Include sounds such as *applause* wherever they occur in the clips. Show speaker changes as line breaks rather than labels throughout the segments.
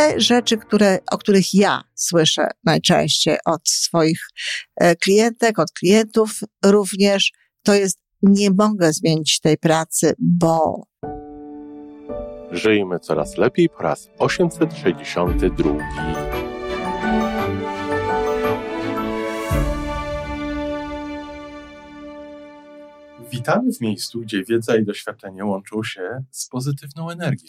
te rzeczy, które, o których ja słyszę najczęściej od swoich e, klientek, od klientów również, to jest nie mogę zmienić tej pracy, bo.
Żyjmy coraz lepiej po raz 862. Witamy w miejscu, gdzie wiedza i doświadczenie łączą się z pozytywną energią.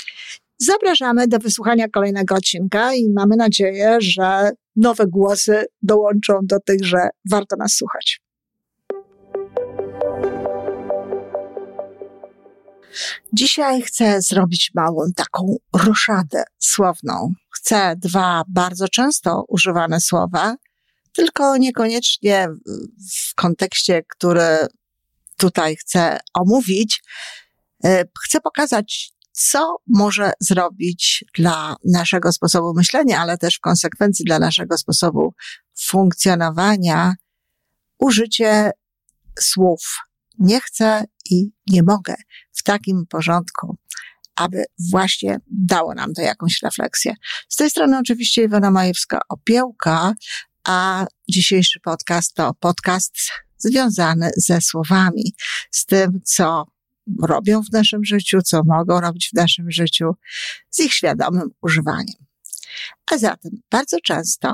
Zapraszamy do wysłuchania kolejnego odcinka i mamy nadzieję, że nowe głosy dołączą do tych, że warto nas słuchać. Dzisiaj chcę zrobić małą taką roszadę słowną. Chcę dwa bardzo często używane słowa, tylko niekoniecznie w kontekście, który tutaj chcę omówić. E, chcę pokazać co może zrobić dla naszego sposobu myślenia, ale też w konsekwencji dla naszego sposobu funkcjonowania użycie słów nie chcę i nie mogę w takim porządku, aby właśnie dało nam to jakąś refleksję. Z tej strony oczywiście Iwona Majewska-Opiełka, a dzisiejszy podcast to podcast związany ze słowami, z tym, co robią w naszym życiu, co mogą robić w naszym życiu z ich świadomym używaniem. A zatem bardzo często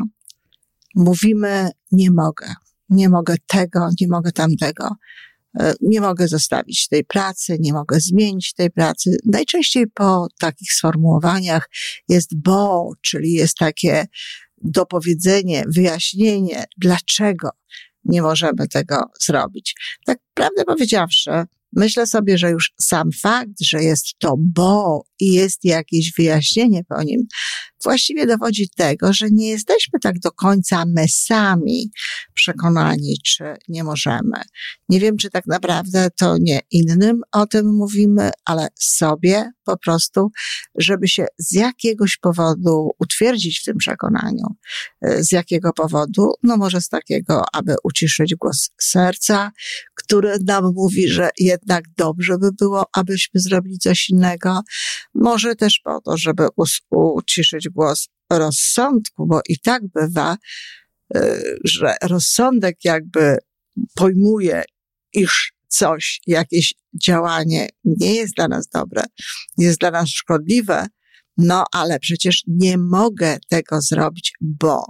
mówimy nie mogę, nie mogę tego, nie mogę tamtego, e, nie mogę zostawić tej pracy, nie mogę zmienić tej pracy. Najczęściej po takich sformułowaniach jest bo, czyli jest takie dopowiedzenie, wyjaśnienie, dlaczego nie możemy tego zrobić. Tak prawdę powiedziawszy, Myślę sobie, że już sam fakt, że jest to bo i jest jakieś wyjaśnienie po nim, właściwie dowodzi tego, że nie jesteśmy tak do końca my sami przekonani, czy nie możemy. Nie wiem, czy tak naprawdę to nie innym o tym mówimy, ale sobie po prostu, żeby się z jakiegoś powodu utwierdzić w tym przekonaniu. Z jakiego powodu? No może z takiego, aby uciszyć głos serca, który nam mówi, że jednak dobrze by było, abyśmy zrobili coś innego. Może też po to, żeby uciszyć głos rozsądku, bo i tak bywa, że rozsądek jakby pojmuje, iż coś, jakieś działanie nie jest dla nas dobre, jest dla nas szkodliwe, no ale przecież nie mogę tego zrobić, bo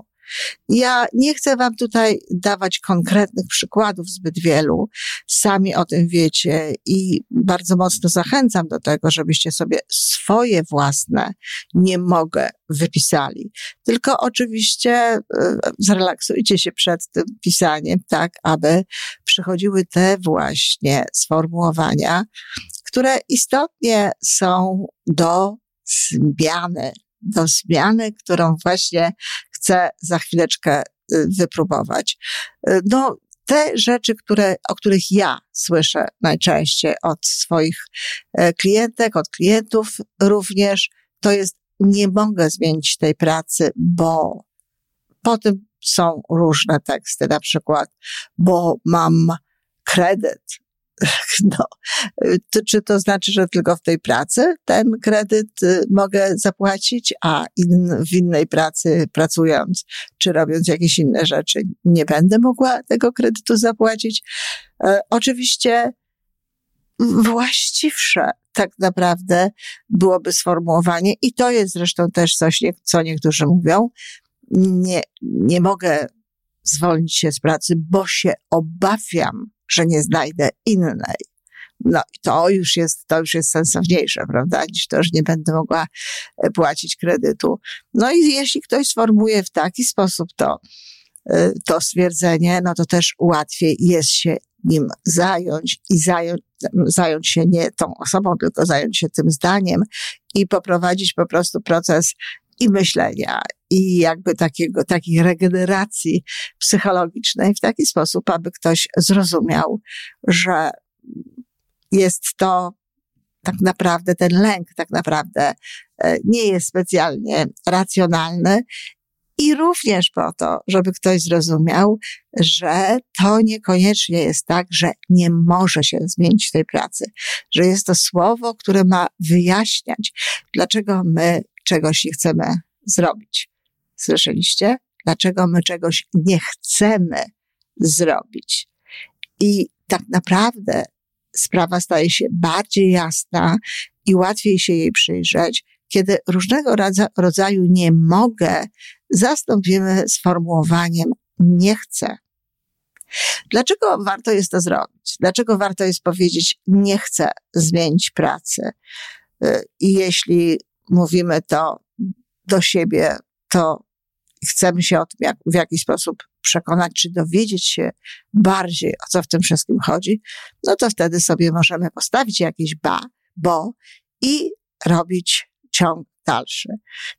ja nie chcę Wam tutaj dawać konkretnych przykładów zbyt wielu. Sami o tym wiecie i bardzo mocno zachęcam do tego, żebyście sobie swoje własne nie mogę wypisali. Tylko oczywiście e, zrelaksujcie się przed tym pisaniem, tak, aby przychodziły te właśnie sformułowania, które istotnie są do zmiany, do zmiany, którą właśnie chcę za chwileczkę y, wypróbować. Y, no, te rzeczy, które, o których ja słyszę najczęściej od swoich e, klientek, od klientów również, to jest nie mogę zmienić tej pracy, bo potem są różne teksty, na przykład, bo mam kredyt, *laughs* no, to, czy to znaczy, że tylko w tej pracy ten kredyt y, mogę zapłacić, a in, w innej pracy pracując, czy robiąc jakieś inne rzeczy, nie będę mogła tego kredytu zapłacić? E, oczywiście właściwsze tak naprawdę byłoby sformułowanie, i to jest zresztą też coś, co niektórzy mówią, nie, nie mogę zwolnić się z pracy, bo się obawiam, że nie znajdę innej. No i to już jest, to już jest sensowniejsze, prawda, niż to, że nie będę mogła e, płacić kredytu. No i jeśli ktoś sformułuje w taki sposób to, e, to stwierdzenie, no to też łatwiej jest się nim zająć i zająć, zająć się nie tą osobą, tylko zająć się tym zdaniem i poprowadzić po prostu proces i myślenia, i jakby takiego, takiej regeneracji psychologicznej w taki sposób, aby ktoś zrozumiał, że jest to tak naprawdę ten lęk tak naprawdę e, nie jest specjalnie racjonalny i również po to, żeby ktoś zrozumiał, że to niekoniecznie jest tak, że nie może się zmienić tej pracy, że jest to słowo, które ma wyjaśniać, dlaczego my czegoś nie chcemy zrobić. Słyszeliście? Dlaczego my czegoś nie chcemy zrobić? I tak naprawdę sprawa staje się bardziej jasna i łatwiej się jej przyjrzeć, kiedy różnego rodzaju nie mogę zastąpimy sformułowaniem nie chcę. Dlaczego warto jest to zrobić? Dlaczego warto jest powiedzieć nie chcę zmienić pracy? Y, I jeśli mówimy to do siebie, to chcemy się o tym jak, w jakiś sposób przekonać, czy dowiedzieć się bardziej, o co w tym wszystkim chodzi, no to wtedy sobie możemy postawić jakieś ba, bo i robić ciąg dalszy.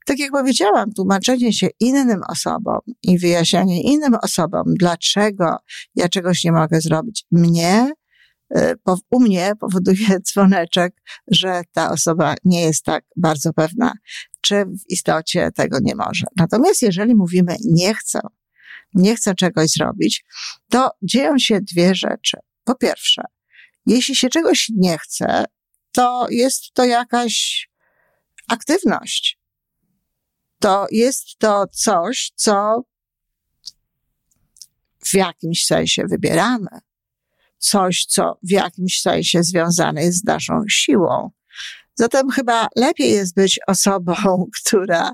Tak jak powiedziałam, tłumaczenie się innym osobom i wyjaśnianie innym osobom, dlaczego ja czegoś nie mogę zrobić, mnie, u mnie powoduje *laughs* dzwoneczek, że ta osoba nie jest tak bardzo pewna, czy w istocie tego nie może. Natomiast jeżeli mówimy nie chcę, nie chcę czegoś zrobić, to dzieją się dwie rzeczy. Po pierwsze, jeśli się czegoś nie chce, to jest to jakaś aktywność. To jest to coś, co w jakimś sensie wybieramy. Coś, co w jakimś sensie związane jest z naszą siłą. Zatem chyba lepiej jest być osobą, *laughs* która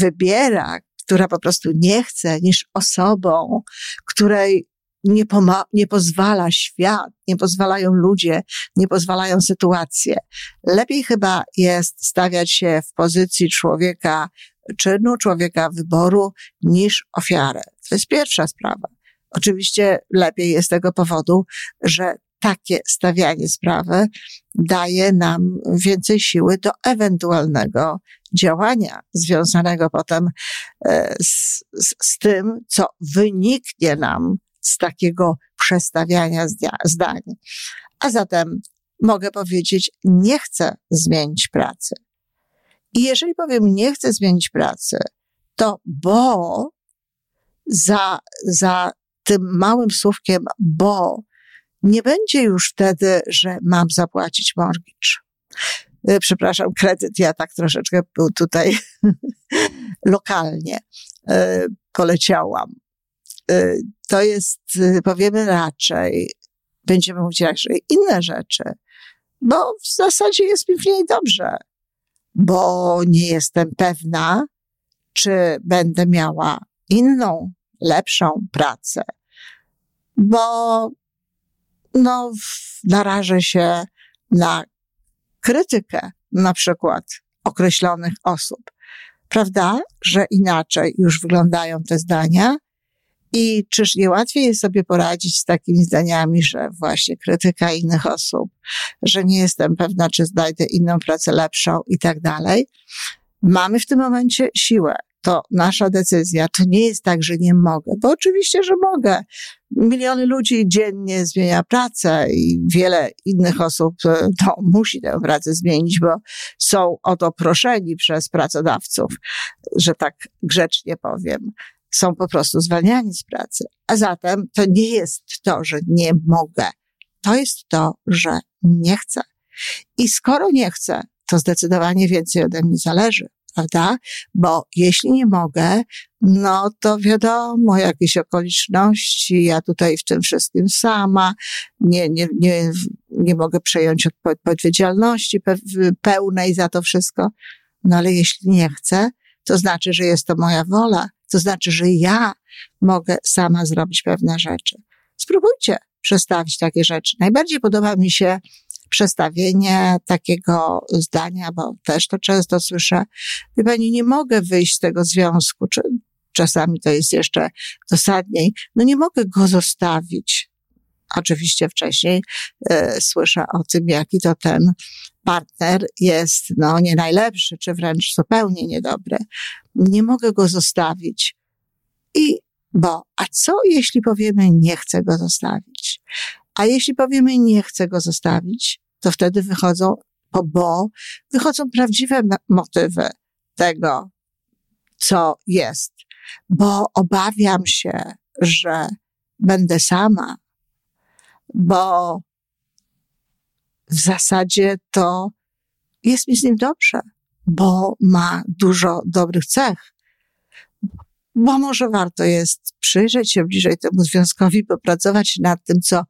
wybiera, która po prostu nie chce, niż osobą, której nie, nie pozwala świat, nie pozwalają ludzie, nie pozwalają sytuacje. Lepiej chyba jest stawiać się w pozycji człowieka czynu, człowieka wyboru, niż ofiarę. To jest pierwsza sprawa. Oczywiście lepiej jest z tego powodu, że takie stawianie sprawy daje nam więcej siły do ewentualnego działania związanego potem e, z, z, z tym, co wyniknie nam z takiego przestawiania zdań. A zatem mogę powiedzieć, nie chcę zmienić pracy. I jeżeli powiem, nie chcę zmienić pracy, to bo za, za tym małym słówkiem bo nie będzie już wtedy, że mam zapłacić mortgage. Y, przepraszam, kredyt. Ja tak troszeczkę był tutaj *laughs* lokalnie y, poleciałam. Y, to jest, powiemy raczej, będziemy mówić raczej inne rzeczy, bo w zasadzie jest mi w niej dobrze, bo nie jestem pewna, czy będę miała inną, lepszą pracę, bo no, narażę się na krytykę na przykład określonych osób. Prawda, że inaczej już wyglądają te zdania? I czyż nie łatwiej jest sobie poradzić z takimi zdaniami, że właśnie krytyka innych osób, że nie jestem pewna, czy znajdę inną pracę lepszą i tak dalej? Mamy w tym momencie siłę to nasza decyzja. To nie jest tak, że nie mogę, bo oczywiście, że mogę. Miliony ludzi dziennie zmienia pracę i wiele innych osób e, to musi tę pracę zmienić, bo są o to proszeni przez pracodawców, że tak grzecznie powiem. Są po prostu zwalniani z pracy. A zatem to nie jest to, że nie mogę. To jest to, że nie chcę. I skoro nie chcę, to zdecydowanie więcej ode mnie zależy prawda? Bo jeśli nie mogę, no to wiadomo, jakieś okoliczności, ja tutaj w tym wszystkim sama, nie, nie, nie, nie mogę przejąć odpowiedzialności pełnej za to wszystko. No ale jeśli nie chcę, to znaczy, że jest to moja wola, to znaczy, że ja mogę sama zrobić pewne rzeczy. Spróbujcie przestawić takie rzeczy. Najbardziej podoba mi się przestawienie takiego zdania, bo też to często słyszę, wie pani, nie mogę wyjść z tego związku, czy czasami to jest jeszcze dosadniej, no nie mogę go zostawić. Oczywiście wcześniej e, słyszę o tym, jaki to ten partner jest no, nie najlepszy, czy wręcz zupełnie niedobry, nie mogę go zostawić. I bo, a co jeśli powiemy nie chcę go zostawić? A jeśli powiemy nie chcę go zostawić, to wtedy wychodzą, po bo, wychodzą prawdziwe motywy tego, co jest. Bo obawiam się, że będę sama, bo w zasadzie to jest mi z nim dobrze, bo ma dużo dobrych cech. Bo może warto jest przyjrzeć się bliżej temu związkowi, popracować nad tym, co,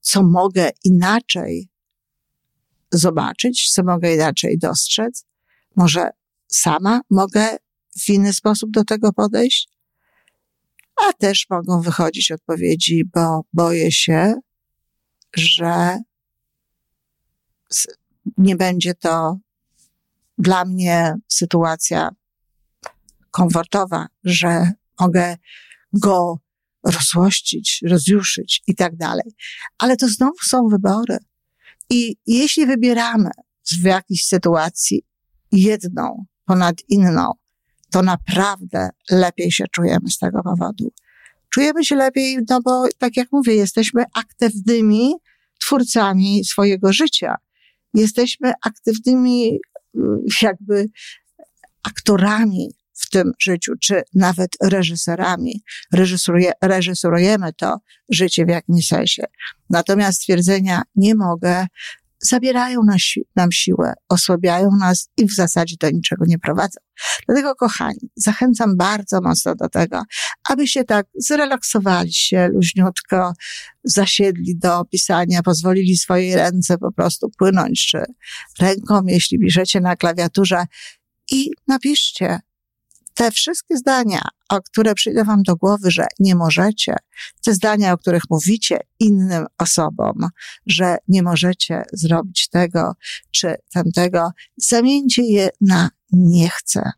co mogę inaczej zobaczyć, co mogę inaczej dostrzec. Może sama mogę w inny sposób do tego podejść, a też mogą wychodzić odpowiedzi, bo boję się, że nie będzie to dla mnie sytuacja komfortowa, że mogę go rozłościć, rozjuszyć i tak dalej. Ale to znowu są wybory. I jeśli wybieramy w jakiejś sytuacji jedną ponad inną, to naprawdę lepiej się czujemy z tego powodu. Czujemy się lepiej, no bo tak jak mówię, jesteśmy aktywnymi twórcami swojego życia. Jesteśmy aktywnymi jakby aktorami w tym życiu, czy nawet reżyserami. Reżyseruje, reżyserujemy to życie w jakimś sensie. Natomiast stwierdzenia nie mogę zabierają nas, nam siłę, osłabiają nas i w zasadzie do niczego nie prowadzą. Dlatego, kochani, zachęcam bardzo mocno do tego, aby się tak zrelaksowali się luźniutko, zasiedli do pisania, pozwolili swojej ręce po prostu płynąć, czy ręką, jeśli piszecie na klawiaturze i napiszcie te wszystkie zdania, o które przyjdą wam do głowy, że nie możecie, te zdania, o których mówicie innym osobom, że nie możecie zrobić tego czy tamtego, zamieńcie je na nie chcę.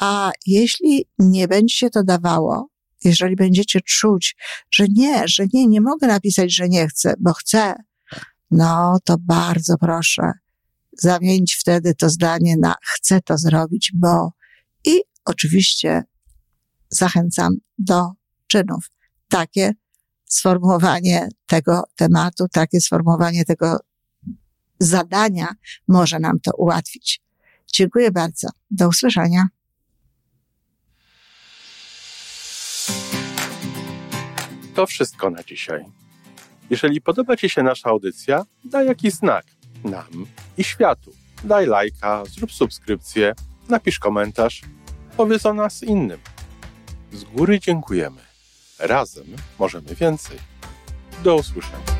A jeśli nie będzie się to dawało, jeżeli będziecie czuć, że nie, że nie, nie mogę napisać, że nie chcę, bo chcę, no to bardzo proszę, zamieńć wtedy to zdanie na chcę to zrobić, bo i oczywiście zachęcam do czynów. Takie sformułowanie tego tematu, takie sformułowanie tego zadania może nam to ułatwić. Dziękuję bardzo. Do usłyszenia.
To wszystko na dzisiaj. Jeżeli podoba Ci się nasza audycja, daj jakiś znak nam i światu. Daj lajka, zrób subskrypcję, napisz komentarz, powiedz o nas innym. Z góry dziękujemy. Razem możemy więcej. Do usłyszenia.